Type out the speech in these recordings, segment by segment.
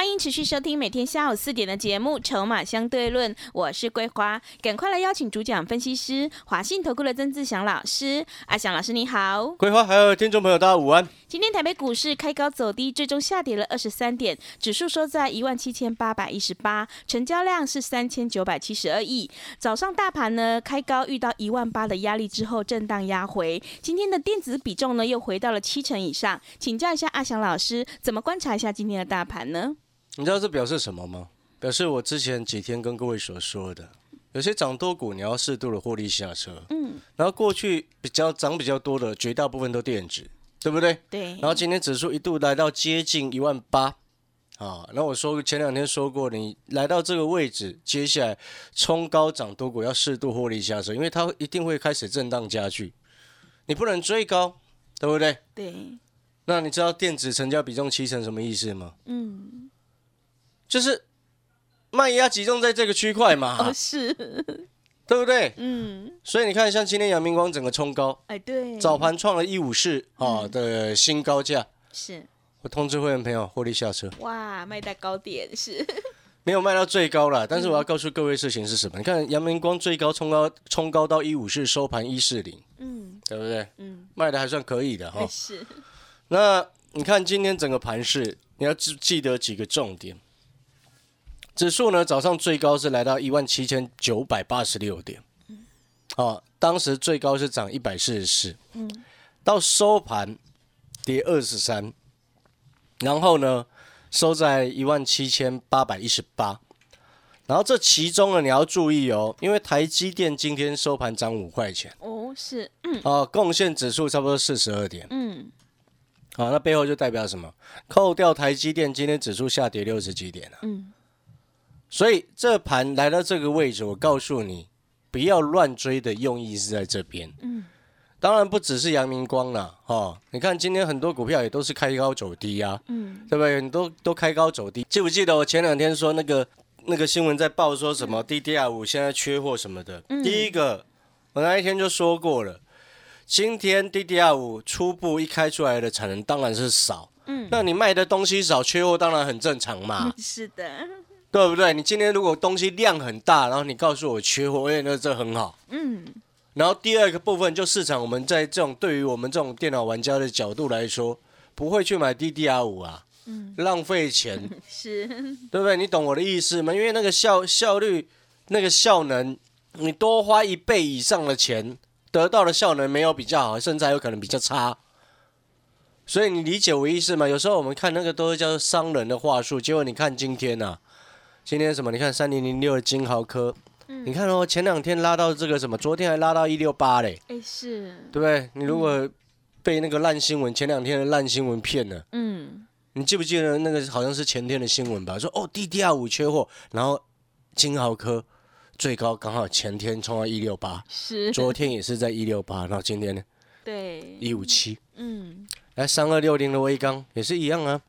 欢迎持续收听每天下午四点的节目《筹码相对论》，我是桂花，赶快来邀请主讲分析师华信投顾的曾志祥老师。阿祥老师你好，桂花还有听众朋友大家午安。今天台北股市开高走低，最终下跌了二十三点，指数收在一万七千八百一十八，成交量是三千九百七十二亿。早上大盘呢开高遇到一万八的压力之后震荡压回，今天的电子比重呢又回到了七成以上。请教一下阿祥老师，怎么观察一下今天的大盘呢？你知道这表示什么吗？表示我之前几天跟各位所说的，有些涨多股你要适度的获利下车。嗯。然后过去比较涨比较多的，绝大部分都电子，对不对？对。然后今天指数一度来到接近一万八，啊，那我说前两天说过，你来到这个位置，接下来冲高涨多股要适度获利下车，因为它一定会开始震荡加剧，你不能追高，对不对？对。那你知道电子成交比重七成什么意思吗？嗯。就是卖压集中在这个区块嘛，哦是，对不对？嗯，所以你看，像今天阳明光整个冲高，哎对，早盘创了一五四啊的新高价，是。我通知会员朋友获利下车，哇，卖在高点是，没有卖到最高了，但是我要告诉各位事情是什么？你看阳明光最高冲高冲高到一五四，收盘一四零，嗯，对不对？嗯，卖的还算可以的哈，是。那你看今天整个盘市，你要记记得几个重点。指数呢，早上最高是来到一万七千九百八十六点，哦，当时最高是涨一百四十四，嗯，到收盘跌二十三，然后呢，收在一万七千八百一十八，然后这其中呢，你要注意哦，因为台积电今天收盘涨五块钱，哦，是，嗯哦，贡献指数差不多四十二点，嗯，好，那背后就代表什么？扣掉台积电，今天指数下跌六十几点了，嗯。所以这盘来到这个位置，我告诉你，不要乱追的用意是在这边。嗯，当然不只是阳明光了，哈，你看今天很多股票也都是开高走低啊，嗯，对不对？你都都开高走低，记不记得我前两天说那个那个新闻在报说什么 DDR 五现在缺货什么的？第一个，我那一天就说过了，今天 DDR 五初步一开出来的产能当然是少，嗯，那你卖的东西少，缺货当然很正常嘛。是的。对不对？你今天如果东西量很大，然后你告诉我缺货，哎，那这很好。嗯。然后第二个部分就市场，我们在这种对于我们这种电脑玩家的角度来说，不会去买 DDR 五啊，嗯，浪费钱，是，对不对？你懂我的意思吗？因为那个效效率、那个效能，你多花一倍以上的钱，得到的效能没有比较好，甚至还有可能比较差。所以你理解我意思吗？有时候我们看那个都是叫商人的话术，结果你看今天呐。今天什么？你看三零零六的金豪科，你看哦，前两天拉到这个什么，昨天还拉到一六八嘞。哎，是，对不对？你如果被那个烂新闻，前两天的烂新闻骗了，嗯，你记不记得那个好像是前天的新闻吧？说哦，DDR 五缺货，然后金豪科最高刚好前天冲到一六八，是，昨天也是在一六八，然后今天呢？对，一五七，嗯，来三二六零的微钢也是一样啊。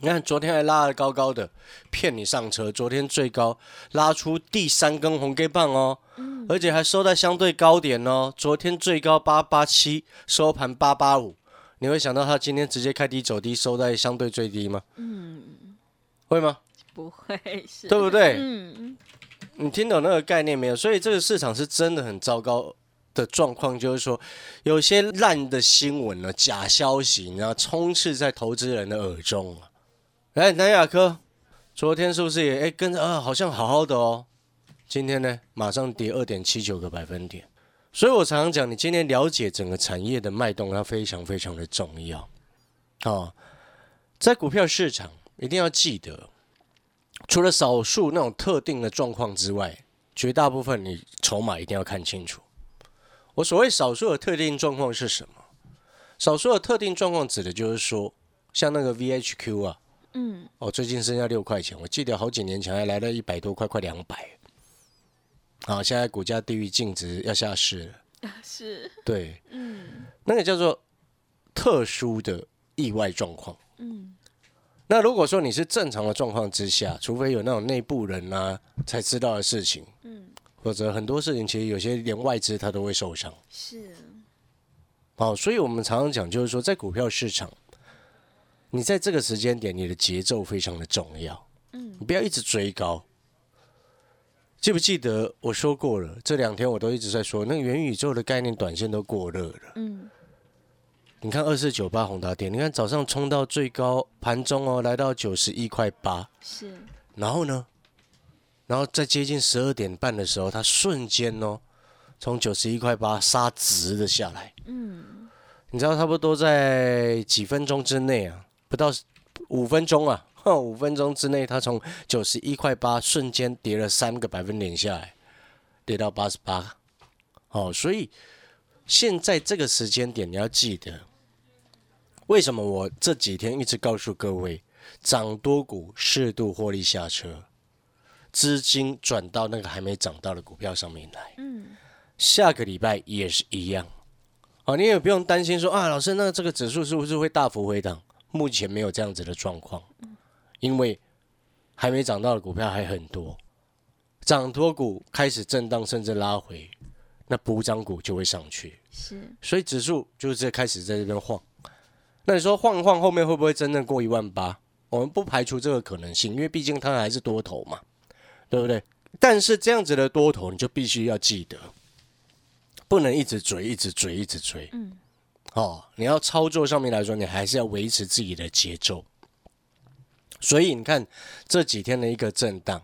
你看，昨天还拉的高高的，骗你上车。昨天最高拉出第三根红 K 棒哦，而且还收在相对高点哦。昨天最高八八七，收盘八八五。你会想到它今天直接开低走低，收在相对最低吗？嗯，会吗？不会，是，对不对？嗯，你听懂那个概念没有？所以这个市场是真的很糟糕的状况，就是说有些烂的新闻呢，假消息，然后充斥在投资人的耳中啊。来南亚科，昨天是不是也哎跟着啊？好像好好的哦。今天呢，马上跌二点七九个百分点。所以我常常讲，你今天了解整个产业的脉动，它非常非常的重要。哦，在股票市场一定要记得，除了少数那种特定的状况之外，绝大部分你筹码一定要看清楚。我所谓少数的特定状况是什么？少数的特定状况指的就是说，像那个 VHQ 啊。嗯，哦，最近剩下六块钱，我记得好几年前还来了一百多块，快两百。好，现在股价低于净值，要下市了。是，对，嗯，那个叫做特殊的意外状况。嗯，那如果说你是正常的状况之下，除非有那种内部人啊才知道的事情，嗯，或者很多事情其实有些连外资他都会受伤。是，哦，所以我们常常讲，就是说在股票市场。你在这个时间点，你的节奏非常的重要。嗯，你不要一直追高。记不记得我说过了？这两天我都一直在说，那个元宇宙的概念，短线都过热了。嗯，你看二四九八宏达电，你看早上冲到最高，盘中哦来到九十一块八。是。然后呢？然后在接近十二点半的时候，它瞬间哦，从九十一块八杀直的下来。嗯。你知道差不多在几分钟之内啊？不到五分钟啊，五分钟之内，它从九十一块八瞬间跌了三个百分点下来，跌到八十八。哦，所以现在这个时间点，你要记得，为什么我这几天一直告诉各位，涨多股适度获利下车，资金转到那个还没涨到的股票上面来。嗯，下个礼拜也是一样。哦，你也不用担心说啊，老师，那这个指数是不是会大幅回档？目前没有这样子的状况，因为还没涨到的股票还很多，涨多股开始震荡甚至拉回，那补涨股就会上去。是，所以指数就是开始在这边晃。那你说晃一晃后面会不会真正过一万八？我们不排除这个可能性，因为毕竟它还是多头嘛，对不对？但是这样子的多头，你就必须要记得，不能一直追，一直追，一直追。嗯。哦，你要操作上面来说，你还是要维持自己的节奏。所以你看这几天的一个震荡，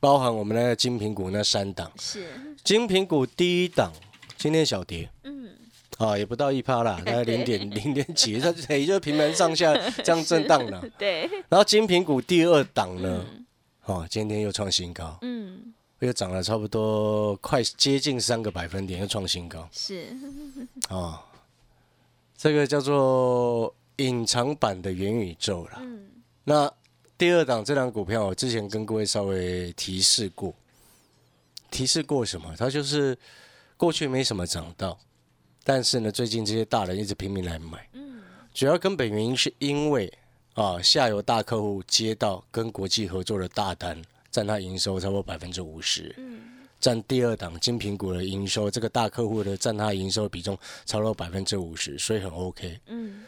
包含我们那个金苹股那三档，是金苹股第一档今天小跌，嗯，啊也不到一趴啦，大概零点零点几，它也就平盘上下 这样震荡了。对。然后金苹股第二档呢，哦今天又创新高，嗯，又涨了差不多快接近三个百分点，又创新高。是。啊。这个叫做隐藏版的元宇宙了。嗯，那第二档这档股票，我之前跟各位稍微提示过，提示过什么？它就是过去没什么涨到，但是呢，最近这些大人一直拼命来买。嗯，主要根本原因是因为啊，下游大客户接到跟国际合作的大单，占它营收超过百分之五十。嗯。占第二档金苹果的营收，这个大客户的占它营收比重超过百分之五十，所以很 OK。嗯。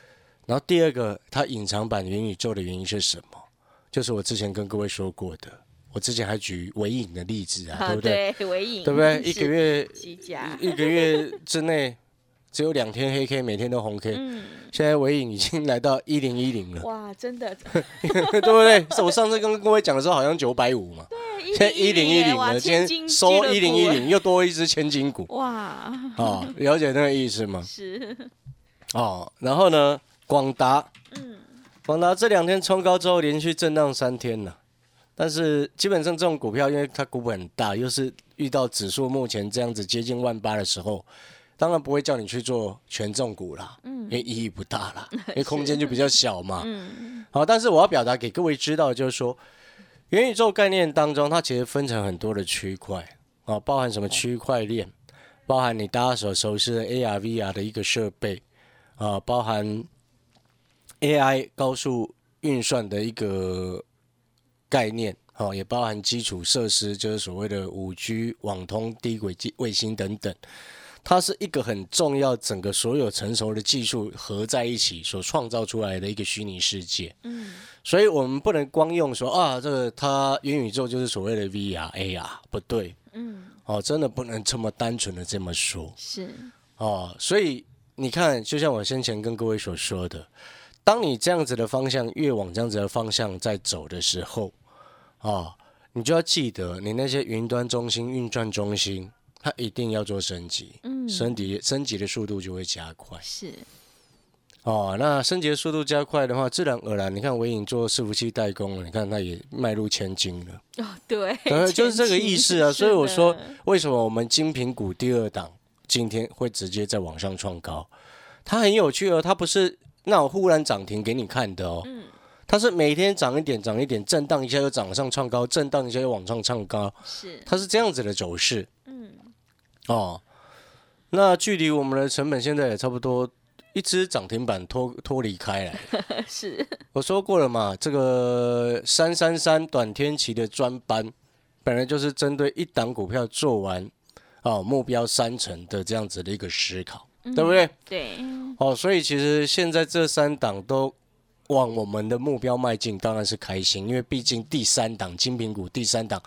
然后第二个，它隐藏版元宇宙的原因是什么？就是我之前跟各位说过的，我之前还举韦影的例子啊，对不对？对，尾影，对不对？一个月，一个月之内。只有两天黑 K，每天都红 K。嗯，现在尾影已经来到一零一零了。哇，真的，对不对？我上次跟各位讲的时候，好像九百五嘛。对，现在一零一零了，今天收一零一零，又多一只千金股。哇，啊，了解那个意思吗？是。哦，然后呢，广达，嗯，广达这两天冲高之后，连续震荡三天了。但是基本上这种股票，因为它股本很大，又是遇到指数目前这样子接近万八的时候。当然不会叫你去做权重股啦，嗯，因为意义不大啦，因为空间就比较小嘛。嗯，好，但是我要表达给各位知道，就是说，元宇宙概念当中，它其实分成很多的区块啊，包含什么区块链，包含你大家所熟悉的 AR、VR 的一个设备啊，包含 AI 高速运算的一个概念，哦，也包含基础设施，就是所谓的五 G 网通、低轨卫卫星等等。它是一个很重要，整个所有成熟的技术合在一起所创造出来的一个虚拟世界。嗯，所以我们不能光用说啊，这个它元宇宙就是所谓的 VR、AR，不对。嗯，哦，真的不能这么单纯的这么说。是。哦，所以你看，就像我先前跟各位所说的，当你这样子的方向越往这样子的方向在走的时候，啊，你就要记得，你那些云端中心、运转中心。它一定要做升级，嗯，升级升级的速度就会加快。是，哦，那升级的速度加快的话，自然而然，你看伟影做伺服器代工了，你看它也迈入千金了。哦，对，就是这个意思啊。所以我说，为什么我们精品股第二档今天会直接在往上创高？它很有趣哦，它不是那种忽然涨停给你看的哦。嗯，它是每天涨一点，涨一点，震荡一下又涨上创高，震荡一下又往上创高，是，它是这样子的走势。嗯，哦，那距离我们的成本现在也差不多，一只涨停板脱脱离开来。是，我说过了嘛，这个三三三短天期的专班，本来就是针对一档股票做完，哦，目标三成的这样子的一个思考，对不对？对。哦，所以其实现在这三档都。往我们的目标迈进，当然是开心，因为毕竟第三档金苹股第三档，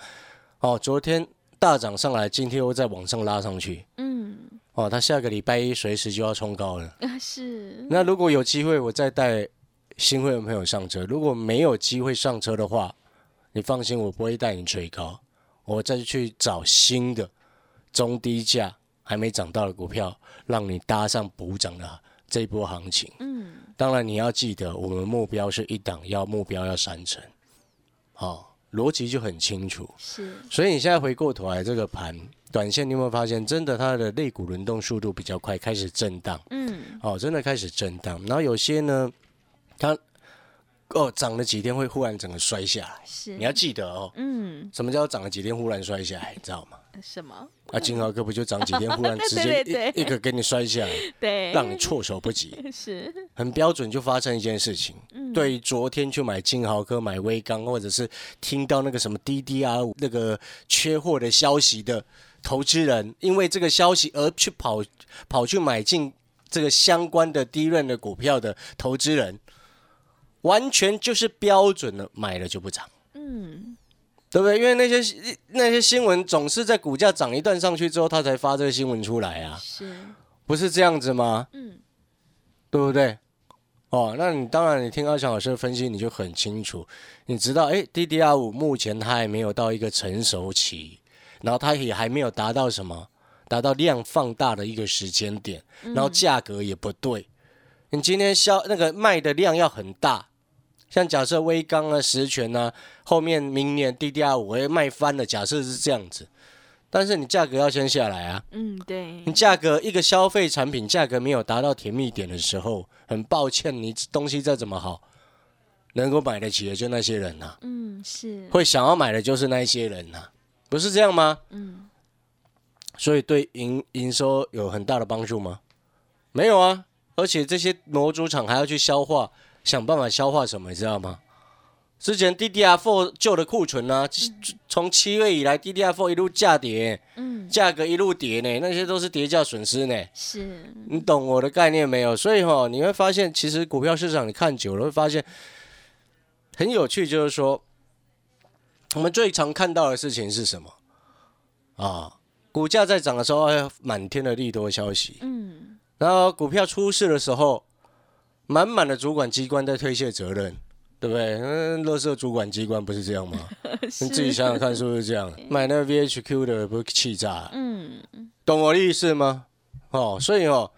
哦，昨天大涨上来，今天又再往上拉上去，嗯，哦，它下个礼拜一随时就要冲高了，是。那如果有机会，我再带新会员朋友上车；如果没有机会上车的话，你放心，我不会带你追高，我再去找新的中低价还没涨到的股票，让你搭上补涨的这一波行情，嗯。当然，你要记得，我们目标是一档，要目标要三成，好，逻辑就很清楚。是，所以你现在回过头来，这个盘短线，你有没有发现，真的它的肋骨轮动速度比较快，开始震荡。嗯，哦，真的开始震荡。然后有些呢，它哦涨了几天会忽然整个摔下来。是，你要记得哦。嗯，什么叫涨了几天忽然摔下来？你知道吗？什么？啊，金豪哥不就涨几天，忽然直接 一一个给你摔下来，对，让你措手不及，是很标准就发生一件事情。对，昨天去买金豪科、买威刚，或者是听到那个什么 DDR 那个缺货的消息的投资人，因为这个消息而去跑跑去买进这个相关的低润的股票的投资人，完全就是标准的买了就不涨。嗯。对不对？因为那些那些新闻总是在股价涨一段上去之后，他才发这个新闻出来啊，是，不是这样子吗？嗯，对不对？哦，那你当然，你听阿强老师的分析，你就很清楚，你知道，哎，DDR 五目前它还没有到一个成熟期，然后它也还没有达到什么，达到量放大的一个时间点，然后价格也不对，你今天销那个卖的量要很大。像假设微刚啊、实权啊，后面明年 DDR 五会卖翻的，假设是这样子，但是你价格要先下来啊。嗯，对。你价格一个消费产品价格没有达到甜蜜点的时候，很抱歉，你东西再怎么好，能够买得起的就那些人呐。嗯，是。会想要买的就是那些人呐，不是这样吗？嗯。所以对营营收有很大的帮助吗？没有啊，而且这些模组厂还要去消化。想办法消化什么，你知道吗？之前 DDR4 旧的库存呢，从七月以来，DDR4 一路价跌，嗯，价格一路跌呢，那些都是跌价损失呢。是，你懂我的概念没有？所以哈，你会发现，其实股票市场你看久了，会发现很有趣，就是说，我们最常看到的事情是什么？啊，股价在涨的时候，满天的利多消息，嗯，然后股票出事的时候。满满的主管机关在推卸责任，对不对？嗯，乐色主管机关不是这样吗？你自己想想看，是不是这样？买那 VHQ 的不是气炸？嗯，懂我的意思吗？哦，所以哦，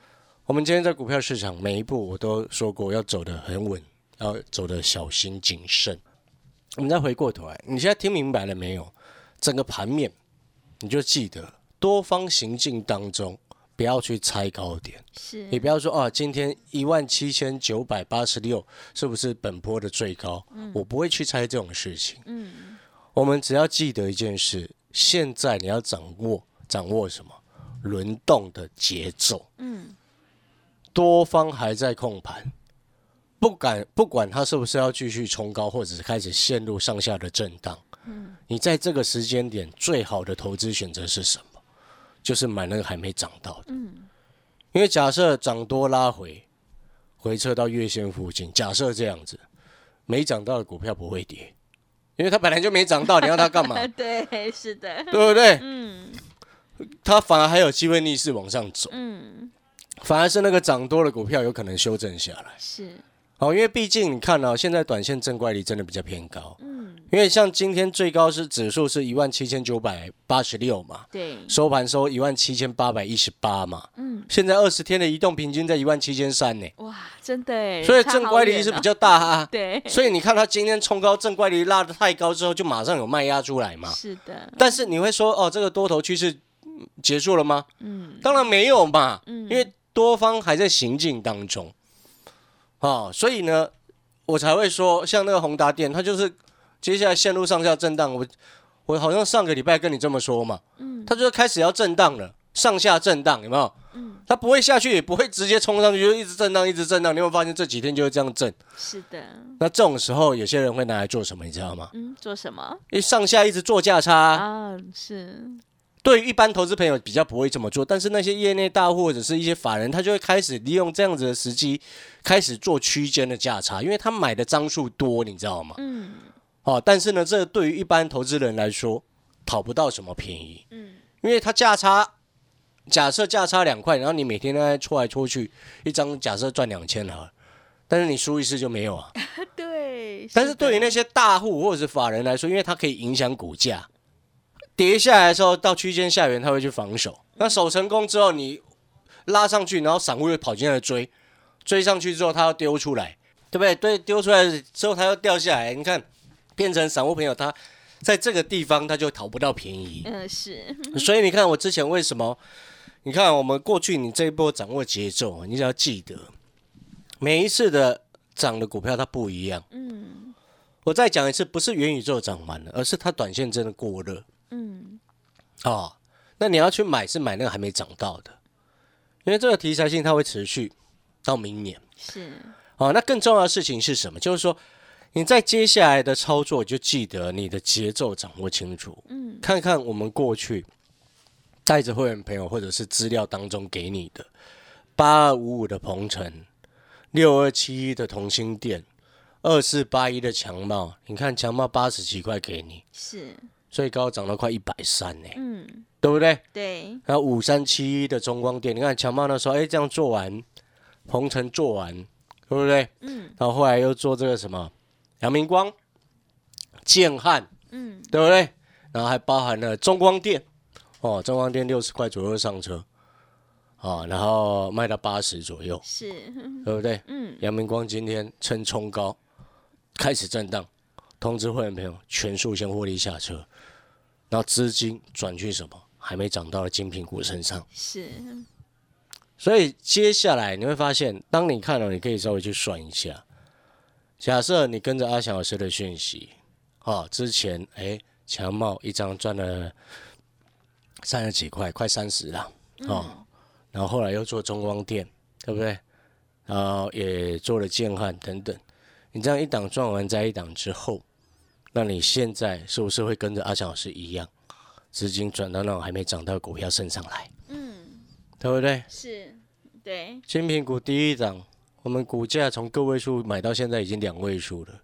我们今天在股票市场每一步我都说过要走得很稳，要走得小心谨慎。我们再回过头来，你现在听明白了没有？整个盘面，你就记得多方行进当中。不要去猜高点，是你不要说啊，今天一万七千九百八十六是不是本波的最高？嗯，我不会去猜这种事情。嗯，我们只要记得一件事：现在你要掌握掌握什么？轮动的节奏。嗯，多方还在控盘，不敢不管它是不是要继续冲高，或者是开始陷入上下的震荡。嗯，你在这个时间点最好的投资选择是什么？就是买那个还没涨到的，嗯，因为假设涨多拉回，回撤到月线附近，假设这样子，没涨到的股票不会跌，因为它本来就没涨到，你要它干嘛？对，是的，对不对？嗯，它反而还有机会逆势往上走，嗯，反而是那个涨多的股票有可能修正下来，是，好，因为毕竟你看哦，现在短线正怪力真的比较偏高，嗯。因为像今天最高是指数是一万七千九百八十六嘛，对，收盘收一万七千八百一十八嘛，嗯，现在二十天的移动平均在一万七千三呢，哇，真的哎，所以正乖离是比较大啊，对，所以你看它今天冲高，正乖离拉的太高之后，就马上有卖压出来嘛，是的，但是你会说哦，这个多头趋势结束了吗？嗯，当然没有嘛，嗯，因为多方还在行进当中，啊，所以呢。我才会说，像那个宏达电，它就是接下来线路上下震荡。我我好像上个礼拜跟你这么说嘛，嗯，它就开始要震荡了，上下震荡有没有？嗯，它不会下去，也不会直接冲上去，就一直震荡，一直震荡。你会发现这几天就是这样震。是的。那这种时候，有些人会拿来做什么？你知道吗？嗯，做什么？因为上下一直做价差啊，是。对于一般投资朋友比较不会这么做，但是那些业内大户或者是一些法人，他就会开始利用这样子的时机，开始做区间的价差，因为他买的张数多，你知道吗？嗯。哦，但是呢，这对于一般投资人来说，讨不到什么便宜。嗯。因为他价差，假设价差两块，然后你每天都在搓来搓去，一张假设赚两千哈，但是你输一次就没有啊。对。但是对于那些大户或者是法人来说，因为它可以影响股价。跌下来的时候，到区间下缘，他会去防守。那守成功之后，你拉上去，然后散户又跑进来追，追上去之后，他要丢出来，对不对？对，丢出来之后，他又掉下来。你看，变成散户朋友，他在这个地方他就讨不到便宜。嗯，是。所以你看，我之前为什么？你看，我们过去你这一波掌握节奏，你只要记得，每一次的涨的股票它不一样。嗯。我再讲一次，不是元宇宙涨完了，而是它短线真的过热。嗯，哦，那你要去买是买那个还没涨到的，因为这个题材性它会持续到明年。是，哦，那更重要的事情是什么？就是说你在接下来的操作就记得你的节奏掌握清楚。嗯，看看我们过去带着会员朋友或者是资料当中给你的八二五五的鹏程，六二七一的同心店，二四八一的强茂，你看强茂八十几块给你是。最高涨到快一百三呢，嗯，对不对？对。然后五三七一的中光电，你看强茂那时候，哎，这样做完，鹏程做完，对不对？嗯。然后后来又做这个什么，阳明光、建汉，嗯，对不对？然后还包含了中光电，哦，中光电六十块左右上车，啊，然后卖到八十左右，是，对不对？嗯。阳明光今天趁冲高，开始震荡，通知会员朋友全数先获利下车。然后资金转去什么还没涨到的精品股身上是，所以接下来你会发现，当你看了，你可以稍微去算一下。假设你跟着阿翔老师的讯息，啊，之前哎强茂一张赚了三十几块，快三十了哦，然后后来又做中光电，对不对？然后也做了建汉等等，你这样一档赚完，再一档之后。那你现在是不是会跟着阿强老师一样，资金转到那种还没涨到股票身上来？嗯，对不对？是，对。新品股第一涨，我们股价从个位数买到现在已经两位数了，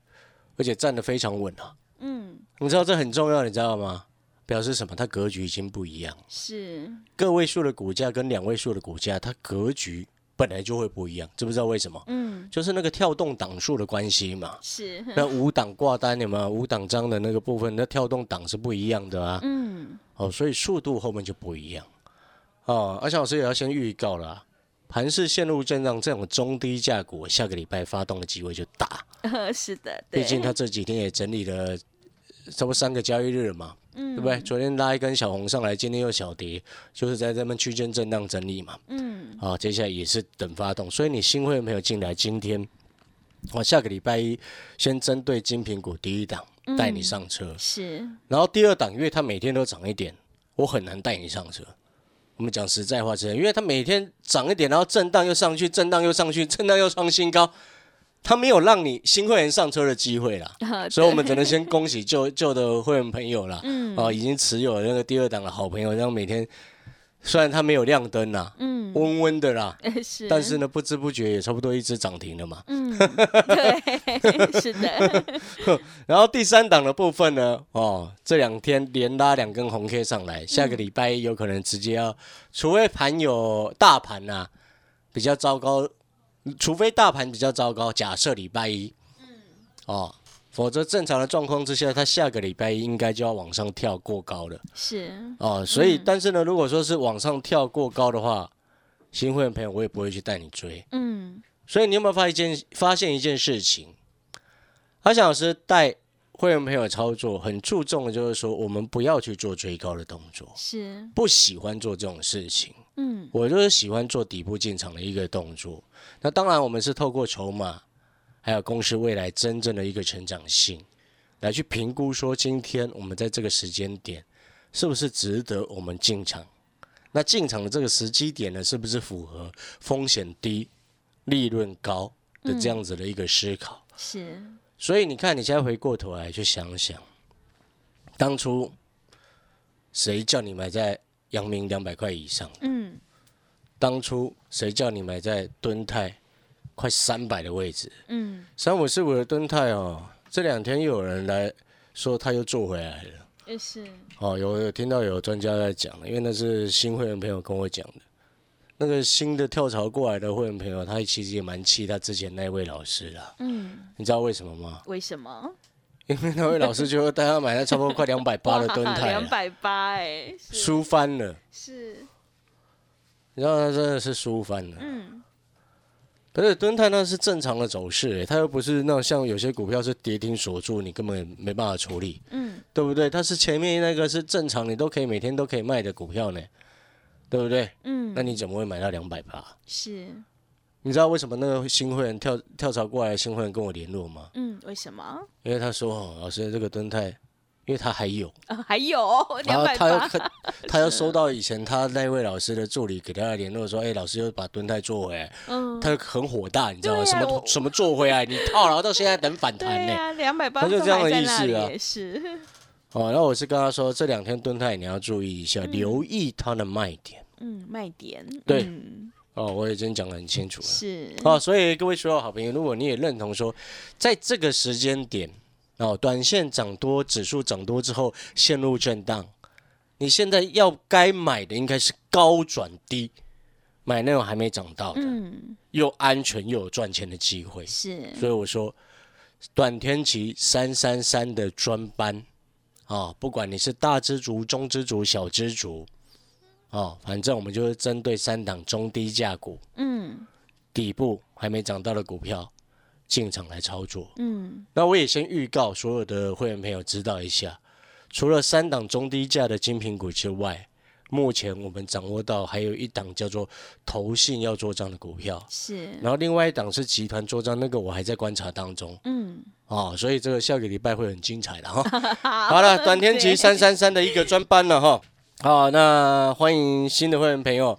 而且站得非常稳啊。嗯，你知道这很重要，你知道吗？表示什么？它格局已经不一样。是。个位数的股价跟两位数的股价，它格局。本来就会不一样，知不知道为什么？嗯，就是那个跳动档数的关系嘛。是。那五档挂单有没有？五档章的那个部分，那跳动档是不一样的啊。嗯。哦，所以速度后面就不一样。哦，而且老师也要先预告了，盘市陷入震荡，这种中低价股下个礼拜发动的机会就大。是的。毕竟他这几天也整理了差不多三个交易日嘛。对不对？昨天拉一根小红上来，今天又小跌，就是在这边区间震荡整理嘛。嗯。啊，接下来也是等发动，所以你新会没有进来，今天我下个礼拜一先针对金苹果第一档带你上车。是。然后第二档，因为它每天都涨一点，我很难带你上车。我们讲实在话，是因为它每天涨一点，然后震荡又上去，震荡又上去，震荡又创新高。他没有让你新会员上车的机会啦，所以我们只能先恭喜旧 旧的会员朋友啦，啊，已经持有那个第二档的好朋友，让每天虽然他没有亮灯啦，嗯，温温的啦，是，但是呢，不知不觉也差不多一只涨停了嘛，嗯，对，是的。然后第三档的部分呢，哦，这两天连拉两根红 K 上来，下个礼拜有可能直接要，除非盘有大盘呐比较糟糕。除非大盘比较糟糕，假设礼拜一，嗯，哦，否则正常的状况之下，它下个礼拜一应该就要往上跳过高了。是哦，所以但是呢，如果说是往上跳过高的话，新会员朋友我也不会去带你追。嗯，所以你有没有发现一件发现一件事情？阿翔老师带会员朋友操作很注重的就是说，我们不要去做追高的动作，是不喜欢做这种事情。嗯，我就是喜欢做底部进场的一个动作。那当然，我们是透过筹码还有公司未来真正的一个成长性，来去评估说今天我们在这个时间点是不是值得我们进场？那进场的这个时机点呢，是不是符合风险低、利润高的这样子的一个思考？是。所以你看，你现在回过头来去想想，当初谁叫你买在阳明两百块以上？嗯。当初谁叫你买在敦泰？快三百的位置，嗯，三五四五的敦泰哦，这两天又有人来说他又做回来了，也是哦，有有听到有专家在讲因为那是新会员朋友跟我讲的，那个新的跳槽过来的会员朋友，他其实也蛮气他之前那位老师的，嗯，你知道为什么吗？为什么？因为那位老师就带他买了差不多快两百八的蹲泰，两百八哎，输翻了，是，你知道他真的是输翻了，嗯。可是蹲泰那是正常的走势，它又不是那种像有些股票是跌停锁住，你根本没办法处理，嗯，对不对？它是前面那个是正常，你都可以每天都可以卖的股票呢，对不对？嗯，那你怎么会买到两百八？是，你知道为什么那个新会员跳跳槽过来的新会员跟我联络吗？嗯，为什么？因为他说，老师这个蹲泰。因为他还有，还有，然后他又他又 收到以前他那位老师的助理给他的联络说，哎，老师又把蹲泰做回来，嗯，他很火大，你知道吗？什么什么做回来？你套牢到现在等反弹呢？两百八，他就这样的意思啊，是。哦，然后我是跟他说，这两天蹲泰你要注意一下，留意它的卖点。嗯，卖点。对。哦，我已经讲得很清楚了。是。哦，所以各位所有好朋友，如果你也认同说，在这个时间点。哦，短线涨多，指数涨多之后陷入震荡，你现在要该买的应该是高转低，买那种还没涨到的，又安全又有赚钱的机会。是，所以我说，短天期三三三的专班，啊，不管你是大支足、中支足、小支足，哦，反正我们就是针对三档中低价股，嗯，底部还没涨到的股票。进场来操作，嗯，那我也先预告所有的会员朋友知道一下，除了三档中低价的精品股之外，目前我们掌握到还有一档叫做投信要做账的股票，是，然后另外一档是集团做账，那个我还在观察当中，嗯，哦，所以这个下个礼拜会很精彩的哈。好了，短天期三三三的一个专班了哈，好，那欢迎新的会员朋友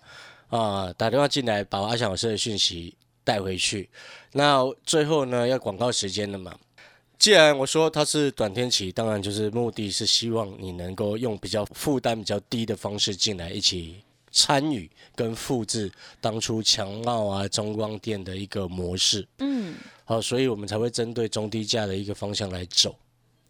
啊打电话进来，把阿翔老师的讯息带回去。那最后呢，要广告时间了嘛？既然我说它是短天期，当然就是目的是希望你能够用比较负担比较低的方式进来，一起参与跟复制当初强茂啊、中光电的一个模式。嗯，好，所以我们才会针对中低价的一个方向来走。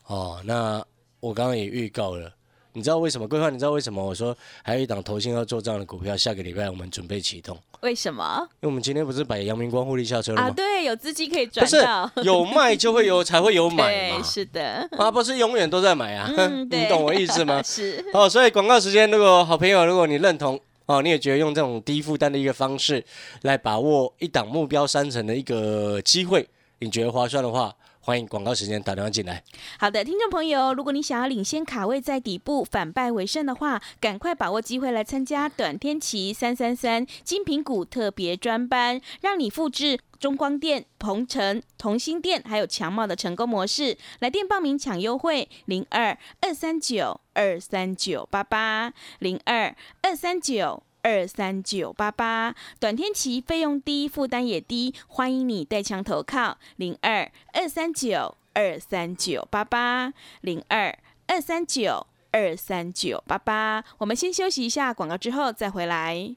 哦，那我刚刚也预告了。你知道为什么？规划你知道为什么？我说还有一档投信要做这样的股票，下个礼拜我们准备启动。为什么？因为我们今天不是把阳明光互利下车了吗？啊，对，有资金可以转到。有卖就会有，才会有买嘛。是的。啊，不是永远都在买啊。你懂我意思吗？是。哦，所以广告时间，如果好朋友，如果你认同哦，你也觉得用这种低负担的一个方式来把握一档目标三成的一个机会，你觉得划算的话。欢迎广告时间打电话进来。好的，听众朋友，如果你想要领先卡位在底部，反败为胜的话，赶快把握机会来参加短天奇三三三精品股特别专班，让你复制中光电、鹏程、同心电还有强茂的成功模式。来电报名抢优惠：零二二三九二三九八八零二二三九。二三九八八，短天期费用低，负担也低，欢迎你带枪投靠零二二三九二三九八八零二二三九二三九八八。我们先休息一下广告，之后再回来。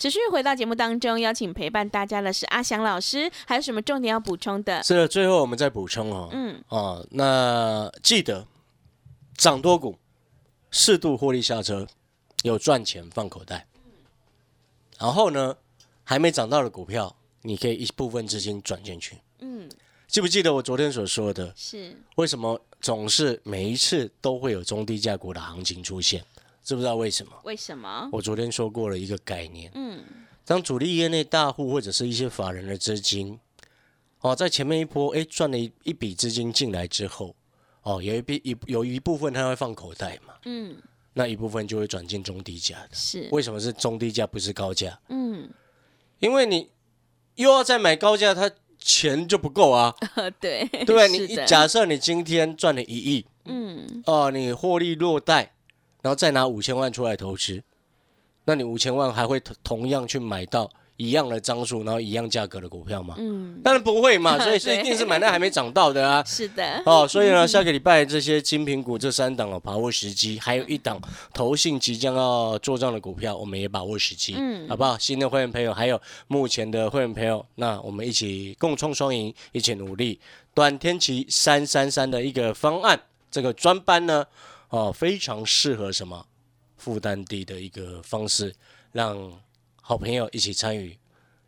持续回到节目当中，邀请陪伴大家的是阿翔老师，还有什么重点要补充的？是的，最后我们再补充哦。嗯，哦，那记得涨多股。适度获利下车，有赚钱放口袋。然后呢，还没涨到的股票，你可以一部分资金转进去。嗯，记不记得我昨天所说的？是为什么总是每一次都会有中低价股的行情出现？知不知道为什么？为什么？我昨天说过了一个概念，嗯，当主力业内大户或者是一些法人的资金，哦，在前面一波哎赚了一一笔资金进来之后，哦，有一笔一有一部分他会放口袋嘛，嗯，那一部分就会转进中低价的。是为什么是中低价不是高价？嗯，因为你又要再买高价，他钱就不够啊。对对？你假设你今天赚了一亿，嗯，哦，你获利落袋。然后再拿五千万出来投资，那你五千万还会同样去买到一样的张数，然后一样价格的股票吗？嗯，当然不会嘛，所以是一定是买那还没涨到的啊。是的。哦，所以呢，下个礼拜这些精品股这三档哦，把握时机，还有一档投信即将要做账的股票，我们也把握时机，嗯，好不好？新的会员朋友，还有目前的会员朋友，那我们一起共创双赢，一起努力。短天期三三三的一个方案，这个专班呢？哦，非常适合什么负担低的一个方式，让好朋友一起参与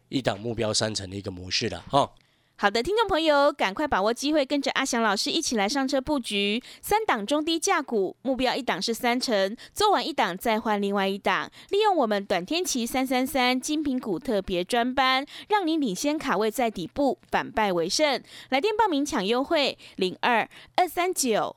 一档目标三成的一个模式的哈。好的，听众朋友，赶快把握机会，跟着阿翔老师一起来上车布局三档中低价股，目标一档是三成，做完一档再换另外一档，利用我们短天期三三三精品股特别专班，让你领先卡位在底部，反败为胜。来电报名抢优惠零二二三九。